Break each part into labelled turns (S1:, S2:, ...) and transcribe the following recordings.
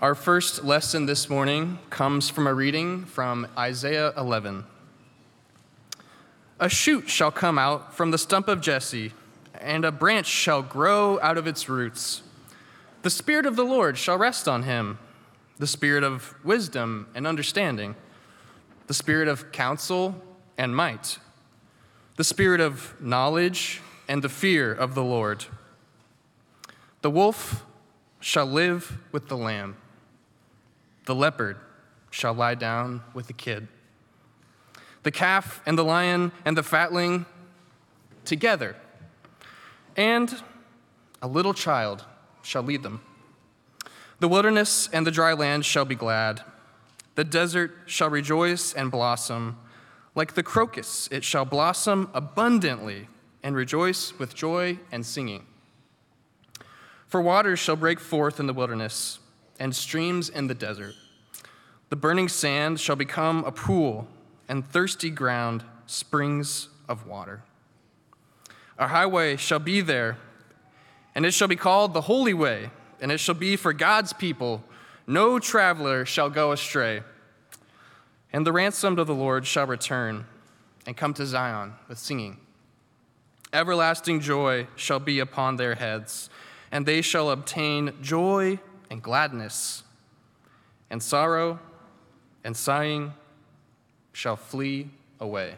S1: Our first lesson this morning comes from a reading from Isaiah 11. A shoot shall come out from the stump of Jesse, and a branch shall grow out of its roots. The Spirit of the Lord shall rest on him the Spirit of wisdom and understanding, the Spirit of counsel and might, the Spirit of knowledge and the fear of the Lord. The wolf shall live with the lamb the leopard shall lie down with the kid. The calf and the lion and the fatling together, and a little child shall lead them. The wilderness and the dry land shall be glad. The desert shall rejoice and blossom. Like the crocus, it shall blossom abundantly and rejoice with joy and singing. For waters shall break forth in the wilderness and streams in the desert. The burning sand shall become a pool, and thirsty ground springs of water. A highway shall be there, and it shall be called the Holy Way, and it shall be for God's people. No traveler shall go astray. And the ransomed of the Lord shall return and come to Zion with singing. Everlasting joy shall be upon their heads, and they shall obtain joy and gladness, and sorrow and sighing shall flee away.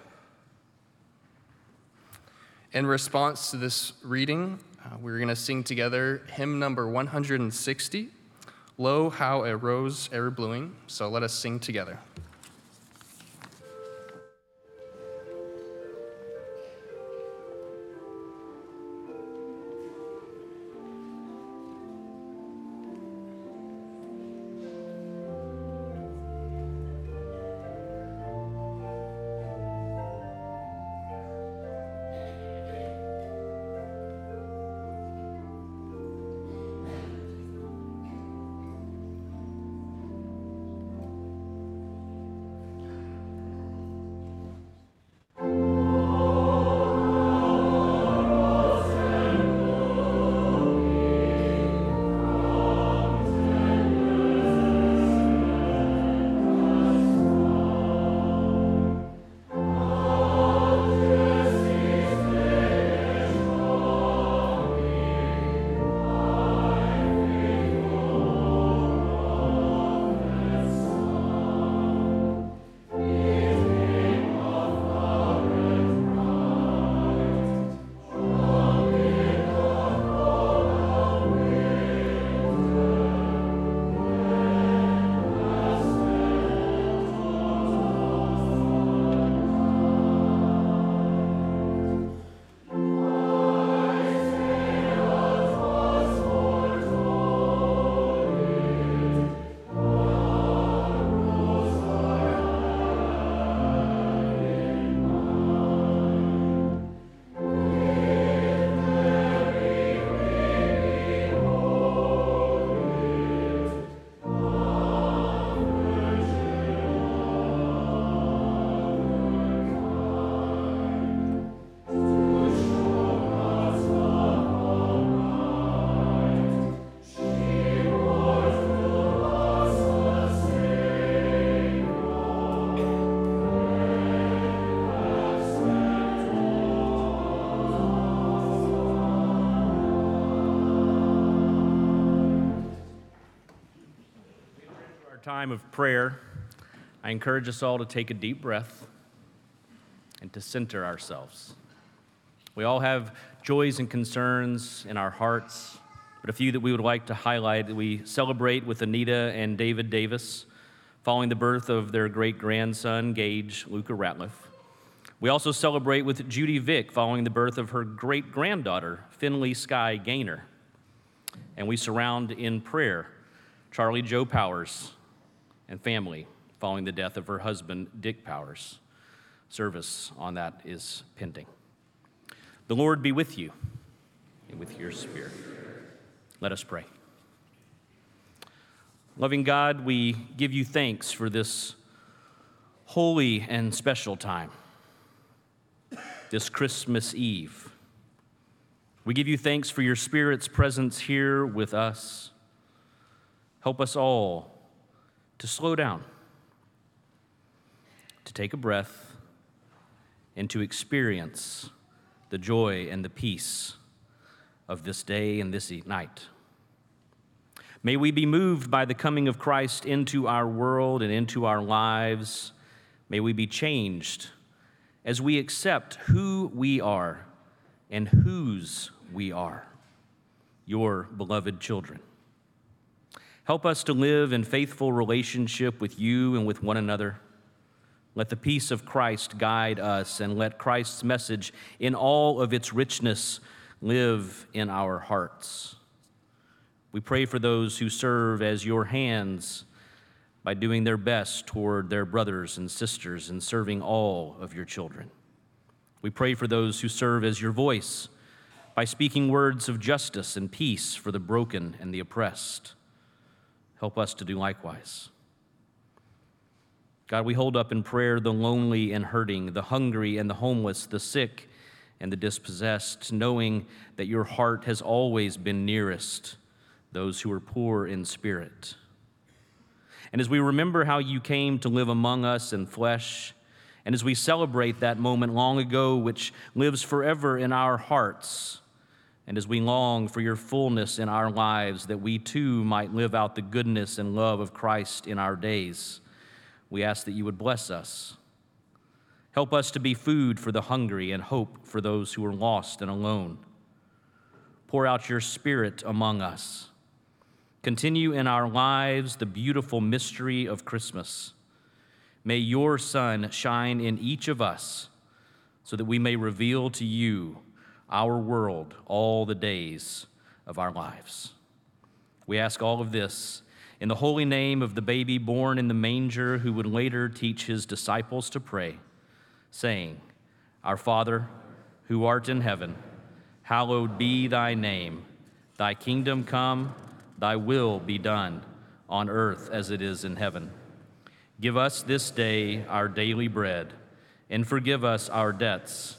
S1: In response to this reading, uh, we're going to sing together hymn number 160, Lo, How a Rose E'er Blooming. So let us sing together.
S2: Time of prayer, I encourage us all to take a deep breath and to center ourselves. We all have joys and concerns in our hearts, but a few that we would like to highlight that we celebrate with Anita and David Davis following the birth of their great grandson, Gage Luca Ratliff. We also celebrate with Judy Vick following the birth of her great granddaughter, Finley Sky Gaynor. And we surround in prayer Charlie Joe Powers, and family following the death of her husband, Dick Powers. Service on that is pending. The Lord be with you and with your spirit. Let us pray. Loving God, we give you thanks for this holy and special time, this Christmas Eve. We give you thanks for your Spirit's presence here with us Help us all to slow down, to take a breath, and to experience the joy and the peace of this day and this night. May we be moved by the coming of Christ into our world and into our lives. May we be changed as we accept who we are and whose we are, your beloved children. Help us to live in faithful relationship with you and with one another. Let the peace of Christ guide us, and let Christ's message in all of its richness live in our hearts. We pray for those who serve as your hands by doing their best toward their brothers and sisters and serving all of your children. We pray for those who serve as your voice by speaking words of justice and peace for the broken and the oppressed. Help us to do likewise. God, we hold up in prayer the lonely and hurting, the hungry and the homeless, the sick and the dispossessed, knowing that your heart has always been nearest those who are poor in spirit. And as we remember how you came to live among us in flesh, and as we celebrate that moment long ago, which lives forever in our hearts, and as we long for your fullness in our lives, that we too might live out the goodness and love of Christ in our days, we ask that you would bless us. Help us to be food for the hungry and hope for those who are lost and alone. Pour out your spirit among us Continue in our lives the beautiful mystery of Christmas. May your sun shine in each of us so that we may reveal to you our world all the days of our lives. We ask all of this in the holy name of the baby born in the manger who would later teach his disciples to pray, saying, Our Father, who art in heaven, hallowed be thy name. Thy kingdom come Thy will be done on earth as it is in heaven. Give us this day our daily bread, and forgive us our debts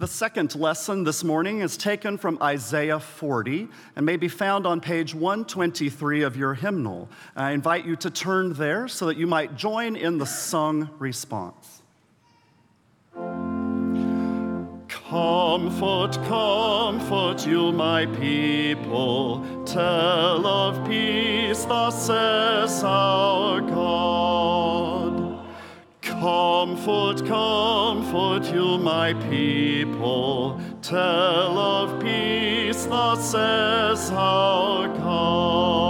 S3: The second lesson this morning is taken from Isaiah 40 and may be found on page 123 of your hymnal. I invite you to turn there so that you might join in the sung response. Comfort, comfort you, my people. Tell of peace, thus says our God. Comfort, comfort you, my people. Tell of peace, thus says our God.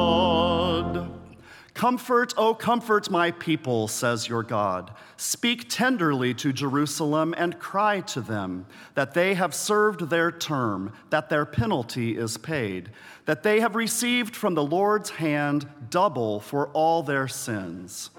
S3: Comfort, O oh, comfort my people, says your God. Speak tenderly to Jerusalem and cry to them that they have served their term, that their penalty is paid, that they have received from the Lord's hand double for all their sins.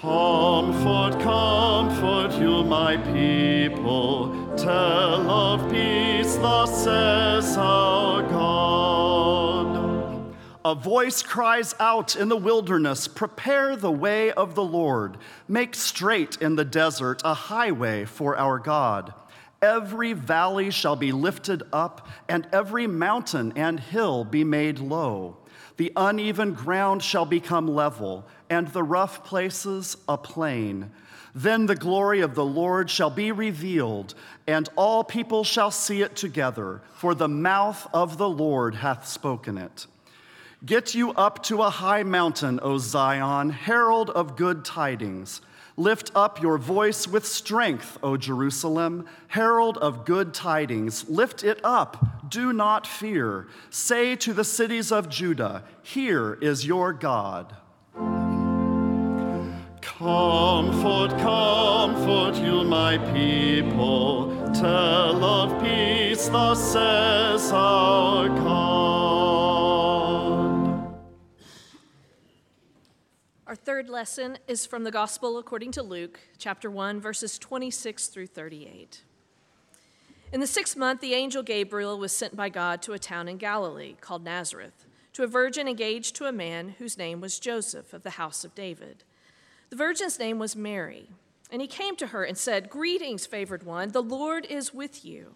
S3: Comfort, comfort you, my people. Tell of peace, thus says our God. A voice cries out in the wilderness Prepare the way of the Lord. Make straight in the desert a highway for our God. Every valley shall be lifted up, and every mountain and hill be made low. The uneven ground shall become level and the rough places a plain. Then the glory of the Lord shall be revealed, and all people shall see it together, for the mouth of the Lord hath spoken it. Get you up to a high mountain, O Zion, herald of good tidings. Lift up your voice with strength, O Jerusalem, herald of good tidings. Lift it up, do not fear. Say to the cities of Judah, Here is your God. Comfort, comfort you, my people. Tell of peace, thus says our God.
S4: Our third lesson is from the Gospel according to Luke, chapter 1, verses 26 through 38. In the sixth month, the angel Gabriel was sent by God to a town in Galilee called Nazareth, to a virgin engaged to a man whose name was Joseph of the house of David. The virgin's name was Mary. And he came to her and said, Greetings, favored one, the Lord is with you.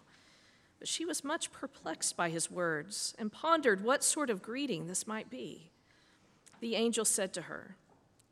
S4: But she was much perplexed by his words and pondered what sort of greeting this might be. The angel said to her,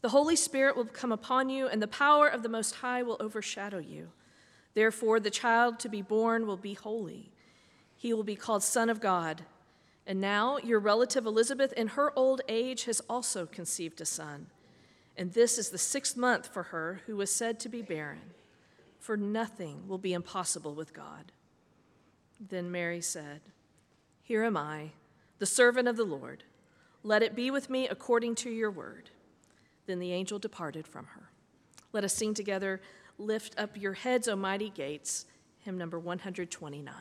S4: The Holy Spirit will come upon you, and the power of the Most High will overshadow you. Therefore, the child to be born will be holy. He will be called Son of God. And now, your relative Elizabeth, in her old age, has also conceived a son. And this is the sixth month for her who was said to be barren, for nothing will be impossible with God. Then Mary said, Here am I, the servant of the Lord. Let it be with me according to your word. Then the angel departed from her. Let us sing together, Lift Up Your Heads, O Mighty Gates, hymn number 129.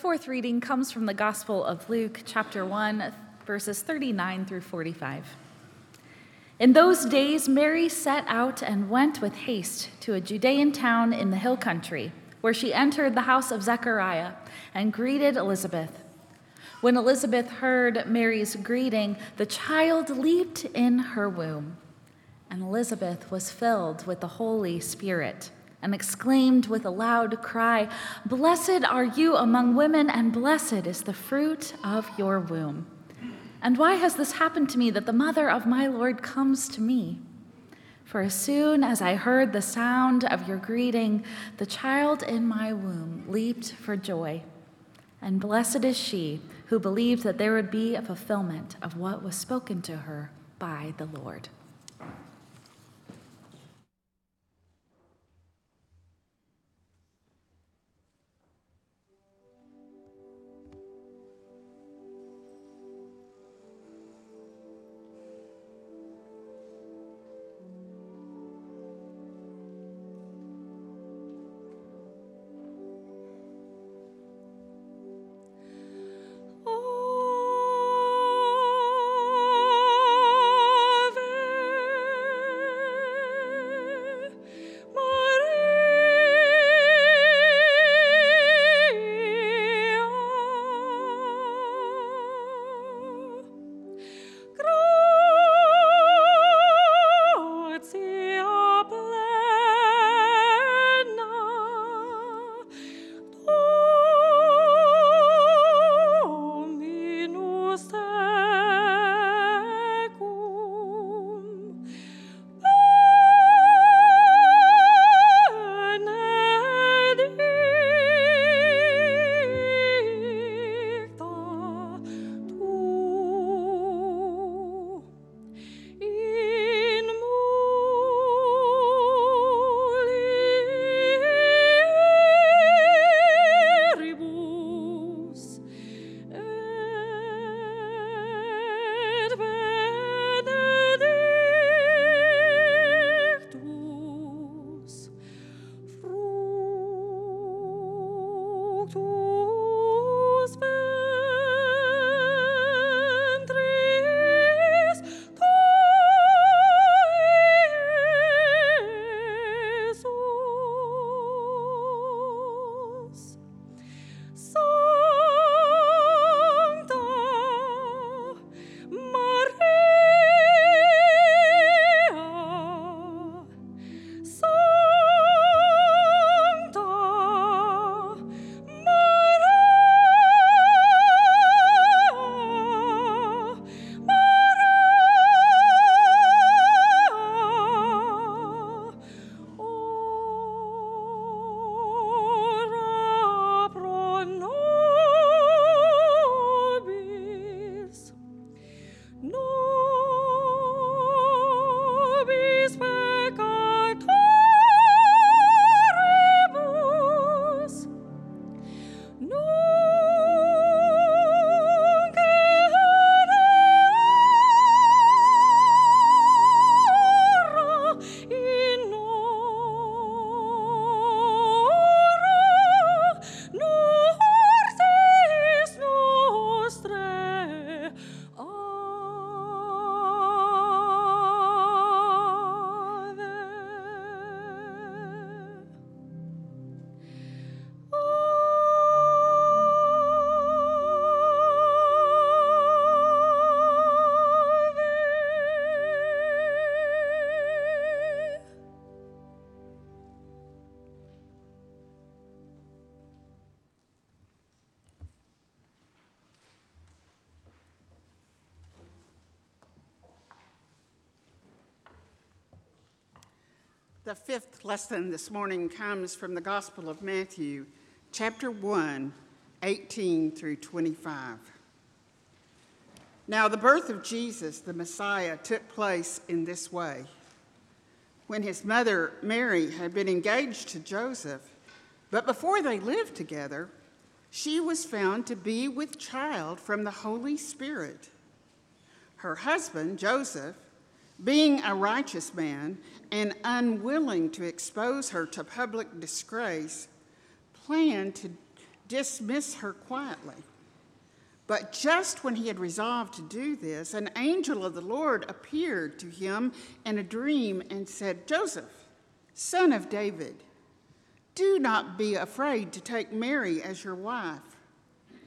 S5: Fourth reading comes from the Gospel of Luke, chapter 1, verses 39 through 45. In those days, Mary set out and went with haste to a Judean town in the hill country, where she entered the house of Zechariah and greeted Elizabeth. When Elizabeth heard Mary's greeting, the child leaped in her womb, and Elizabeth was filled with the Holy Spirit and exclaimed with a loud cry, Blessed are you among women, and blessed is the fruit of your womb. And why has this happened to me that the mother of my Lord comes to me? For as soon as I heard the sound of your greeting, the child in my womb leaped for joy. And blessed is she who believed that there would be a fulfillment of what was spoken to her by the Lord.
S6: The fifth lesson this morning comes from the Gospel of Matthew, chapter 1, 18 through 25. Now, the birth of Jesus, the Messiah, took place in this way. When his mother, Mary, had been engaged to Joseph, but before they lived together, she was found to be with child from the Holy Spirit. Her husband, Joseph, being a righteous man and unwilling to expose her to public disgrace, planned to dismiss her quietly. But just when he had resolved to do this, an angel of the Lord appeared to him in a dream and said, Joseph, son of David, do not be afraid to take Mary as your wife,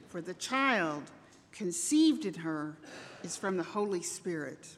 S6: for the child conceived in her is from the Holy Spirit.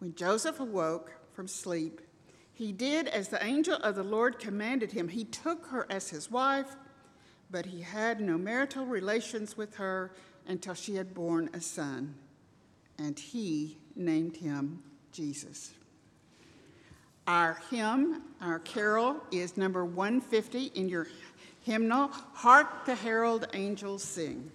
S6: When Joseph awoke from sleep, he did as the angel of the Lord commanded him. He took her as his wife, but he had no marital relations with her until she had borne a son, and he named him Jesus. Our hymn, our carol, is number 150 in your hymnal, Hark the Herald Angels Sing.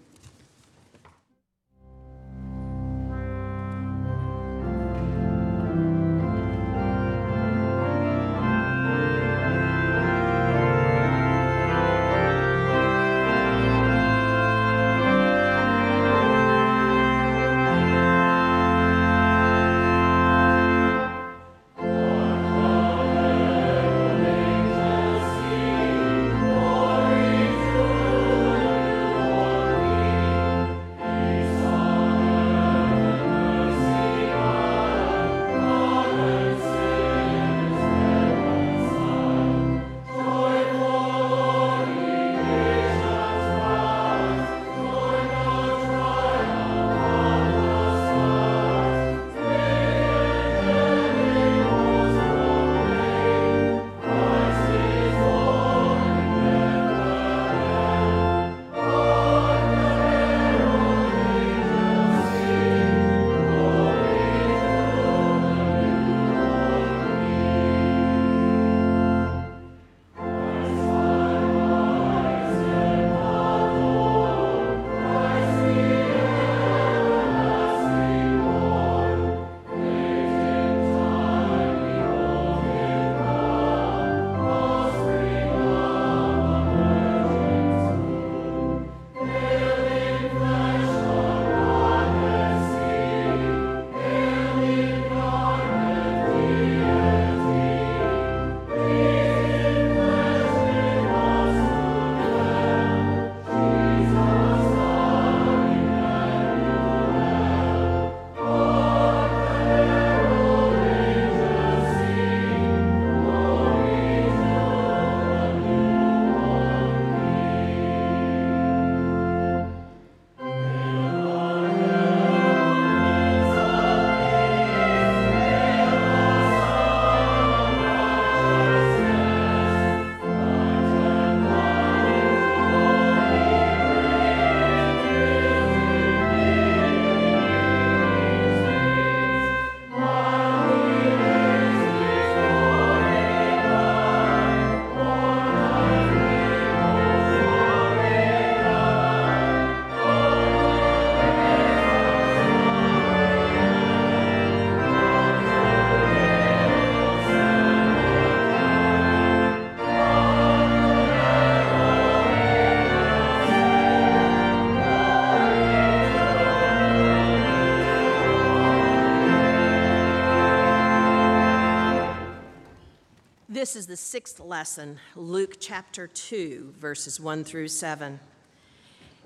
S7: This is the sixth lesson, Luke chapter 2, verses 1 through 7.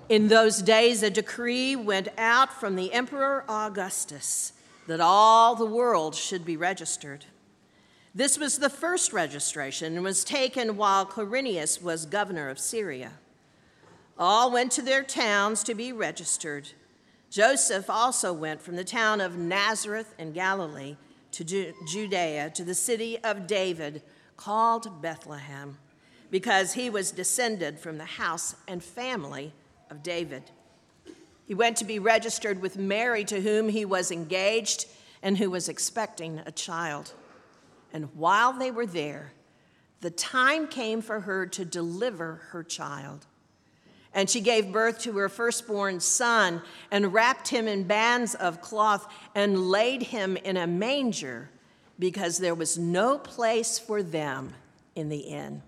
S7: In those days, a decree went out from the Emperor Augustus that all the world should be registered. This was the first registration and was taken while Quirinius was governor of Syria. All went to their towns to be registered. Joseph also went from the town of Nazareth in Galilee to Judea to the city of David called Bethlehem because he was descended from the house and family of David. He went to be registered with Mary, to whom he was engaged and who was expecting a child. And while they were there, the time came for her to deliver her child. And she gave birth to her firstborn son and wrapped him in bands of cloth and laid him in a manger because there was no place for them in the inn.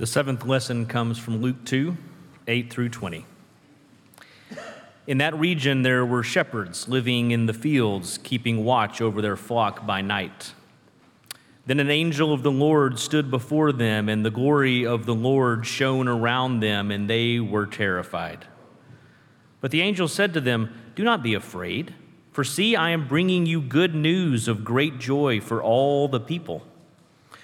S7: The seventh lesson comes from Luke 2 8 through 20.
S2: In that region, there were shepherds living in the fields, keeping watch over their flock by night. Then an angel of the Lord stood before them, and the glory of the Lord shone around them, and they were terrified. But the angel said to them, Do not be afraid, for see, I am bringing you good news of great joy for all the people.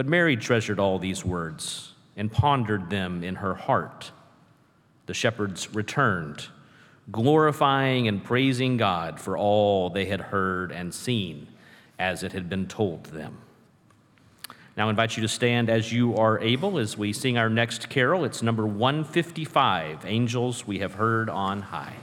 S2: But Mary treasured all these words and pondered them in her heart. The shepherds returned glorifying and praising God for all they had heard and seen as it had been told them. Now, I invite you to stand as you are able as we sing our next carol. It's number 155 Angels We Have Heard on High.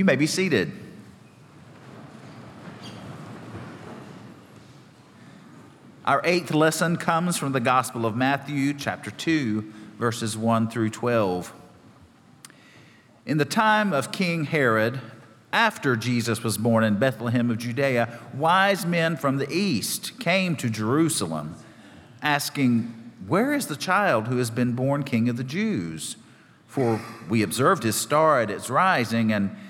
S8: You may be seated. Our eighth lesson comes from the Gospel of Matthew, chapter 2, verses 1 through 12. In the time of King Herod, after Jesus was born in Bethlehem of Judea, wise men from the east came to Jerusalem, asking, Where is the child who has been born King of the Jews? For we observed his star at its rising and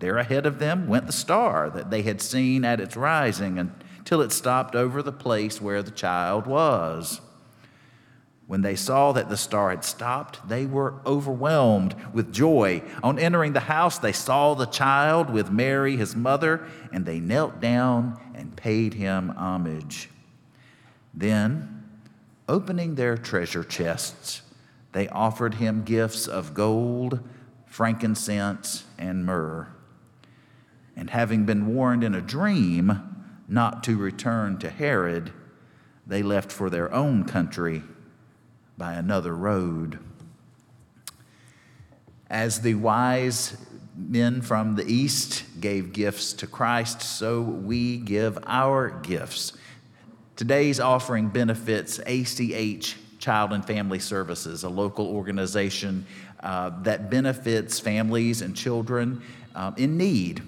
S8: there ahead of them went the star that they had seen at its rising until it stopped over the place where the child was. When they saw that the star had stopped, they were overwhelmed with joy. On entering the house, they saw the child with Mary, his mother, and they knelt down and paid him homage. Then, opening their treasure chests, they offered him gifts of gold, frankincense, and myrrh and having been warned in a dream not to return to Herod, they left for their own country by another road. As the wise men from the east gave gifts to Christ, so we give our gifts. Today's offering benefits ACH Child and Family Services, a local organization uh, that benefits families and children um, in need.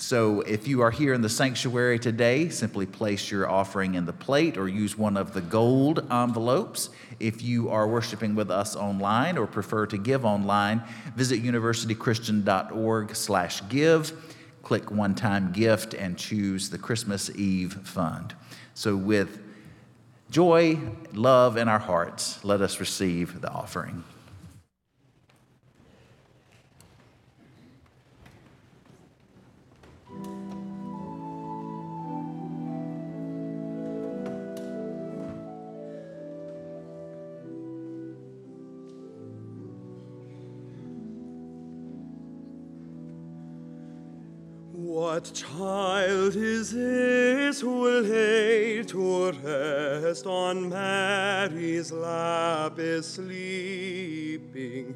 S8: So if you are here in the sanctuary today, simply place your offering in the plate or use one of the gold envelopes. If you are worshiping with us online or prefer to give online, visit universitychristian.org/give, click one-time gift and choose the Christmas Eve fund. So with joy, love in our hearts, let us receive the offering.
S9: What child is this who will lay to rest on Mary's lap is sleeping?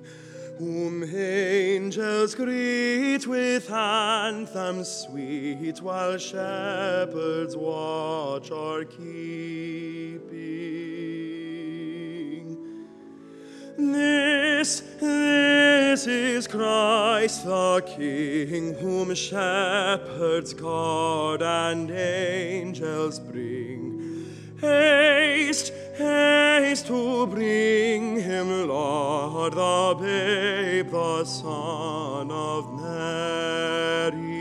S9: Whom angels greet with anthems sweet while shepherds watch are keeping. Christ the King, whom shepherds guard and angels bring. Haste, haste to bring him, Lord, the babe, the Son of Mary.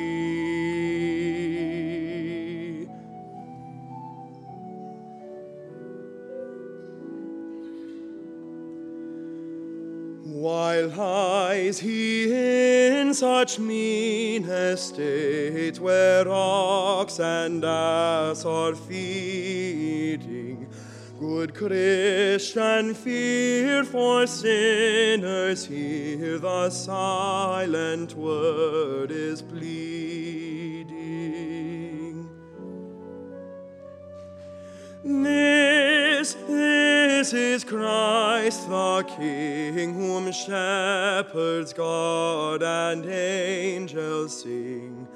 S9: Such mean estate, where ox and ass are feeding, good Christian, fear for sinners, hear the silent word is pleading. This, this is Christ the King, whom shepherds guard and angels sing.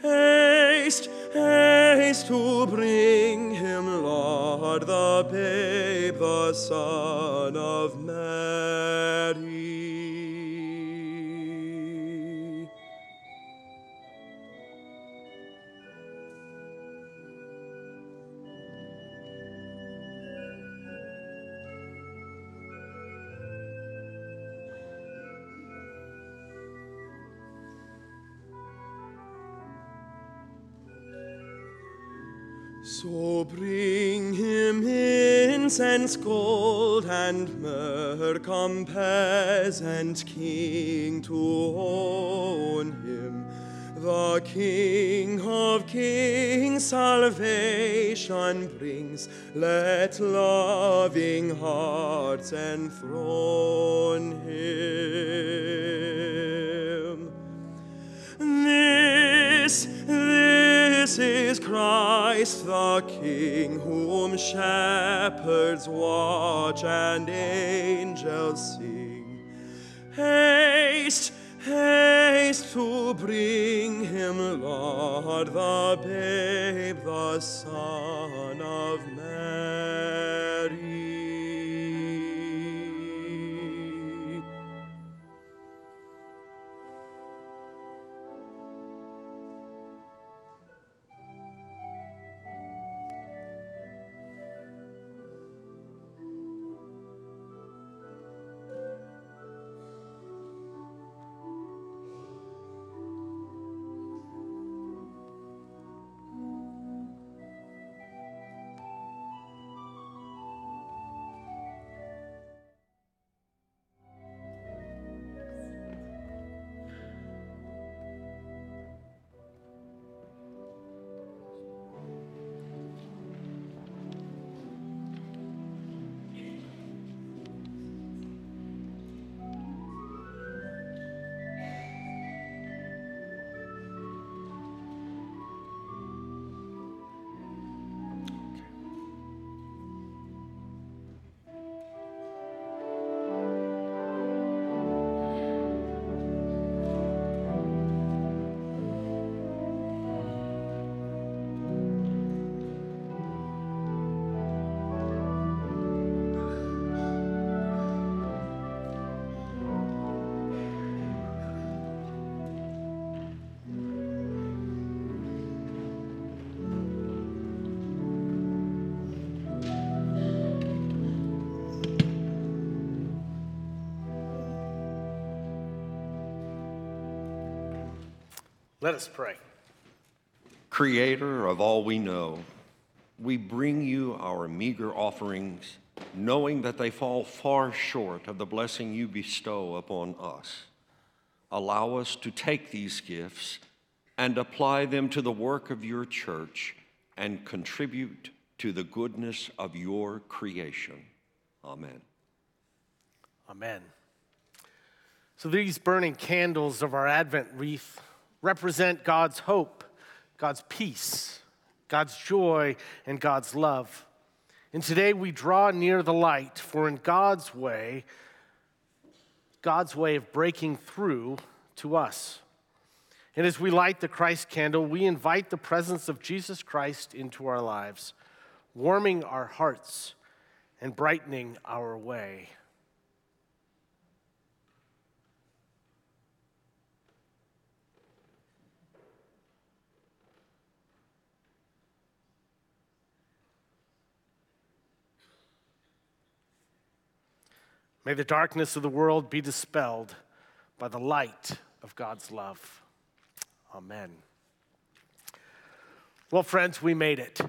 S9: Haste, haste to bring him, Lord, the babe, the Son of Mary. So bring him incense, gold, and myrrh, come peasant king to own him. The King of kings salvation brings, let loving hearts enthrone him. This, this this is Christ the King, whom shepherds watch and angels sing. Haste, haste to bring him, Lord, the babe, the Son of Mary.
S10: Let us pray.
S11: Creator of all we know, we bring you our meager offerings, knowing that they fall far short of the blessing you bestow upon us. Allow us to take these gifts and apply them to the work of your church and contribute to the goodness of your creation. Amen.
S10: Amen. So these burning candles of our Advent wreath represent God's hope, God's peace, God's joy, and God's love. And today we draw near the light, for in God's way, God's way of breaking through to us. And as we light the Christ candle, we invite the presence of Jesus Christ into our lives, warming our hearts and brightening our way. May the darkness of the world be dispelled by the light of God's love. Amen. Well, friends, we made it.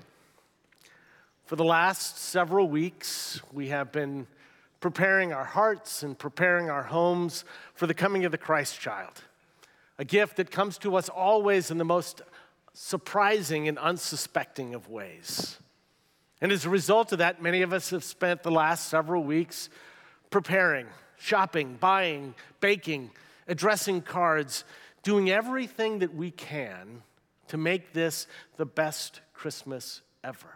S10: For the last several weeks, we have been preparing our hearts and preparing our homes for the coming of the Christ child, a gift that comes to us always in the most surprising and unsuspecting of ways. And as a result of that, many of us have spent the last several weeks preparing, shopping, buying, baking, addressing cards, doing everything that we can to make this the best Christmas ever.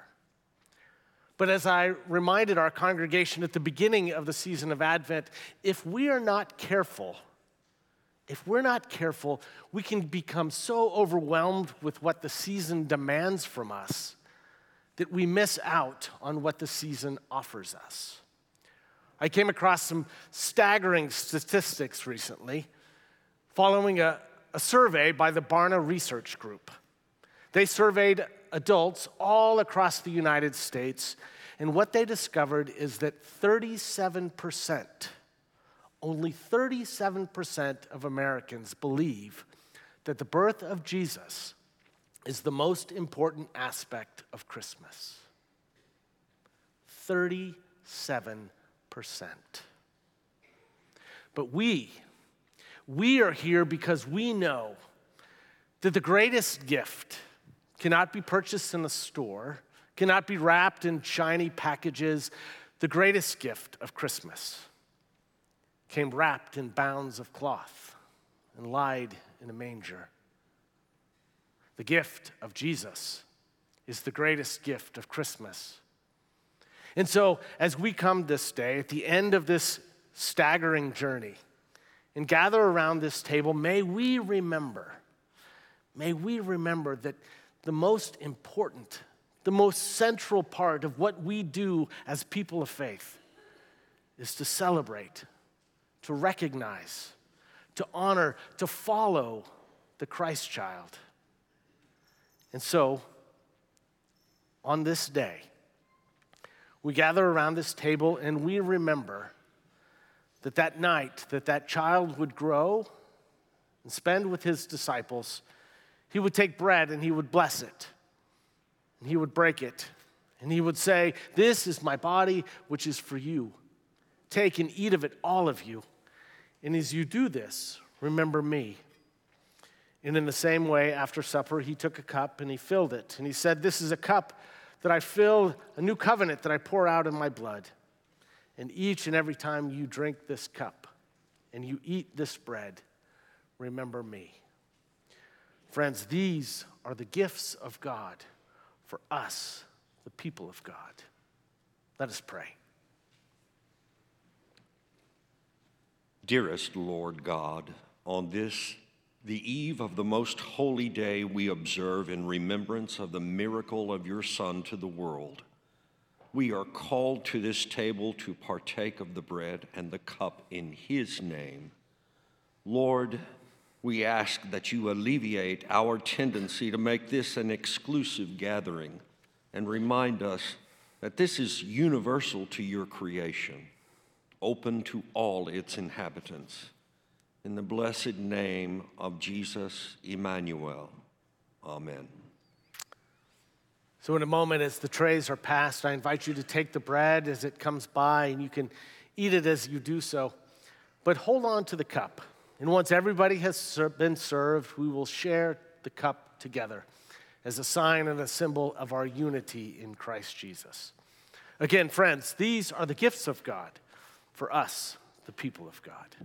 S10: But as I reminded our congregation at the beginning of the season of Advent, if we are not careful, if we're not careful, we can become so overwhelmed with what the season demands from us that we miss out on what the season offers us. I came across some staggering statistics recently following a, a survey by the Barna Research Group. They surveyed adults all across the United States, and what they discovered is that 37%, only 37% of Americans believe that the birth of Jesus is the most important aspect of Christmas. 37%. But we, we are here because we know that the greatest gift cannot be purchased in a store, cannot be wrapped in shiny packages. The greatest gift of Christmas came wrapped in bounds of cloth and lied in a manger. The gift of Jesus is the greatest gift of Christmas. And so, as we come this day, at the end of this staggering journey, and gather around this table, may we remember, may we remember that the most important, the most central part of what we do as people of faith is to celebrate, to recognize, to honor, to follow the Christ child. And so, on this day, we gather around this table and we remember that that night that that child would grow and spend with his disciples, he would take bread and he would bless it. And he would break it. And he would say, This is my body, which is for you. Take and eat of it, all of you. And as you do this, remember me. And in the same way, after supper, he took a cup and he filled it. And he said, This is a cup that I fill, a new covenant that I pour out in my blood. And each and every time you drink this cup and you eat this bread, remember me. Friends, these are the gifts of God for us, the people of God. Let us pray.
S11: Dearest Lord God, on this, the eve of the most holy day, we observe in remembrance of the miracle of your Son to the world we are called to this table to partake of the bread and the cup in His name. Lord, we ask that you alleviate our tendency to make this an exclusive gathering and remind us that this is universal to your creation, open to all its inhabitants. In the blessed name of Jesus Emmanuel, amen.
S10: So, in a moment, as the trays are passed, I invite you to take the bread as it comes by, and you can eat it as you do so. But hold on to the cup. And once everybody has been served, we will share the cup together as a sign and a symbol of our unity in Christ Jesus. Again, friends, these are the gifts of God for us, the people of God.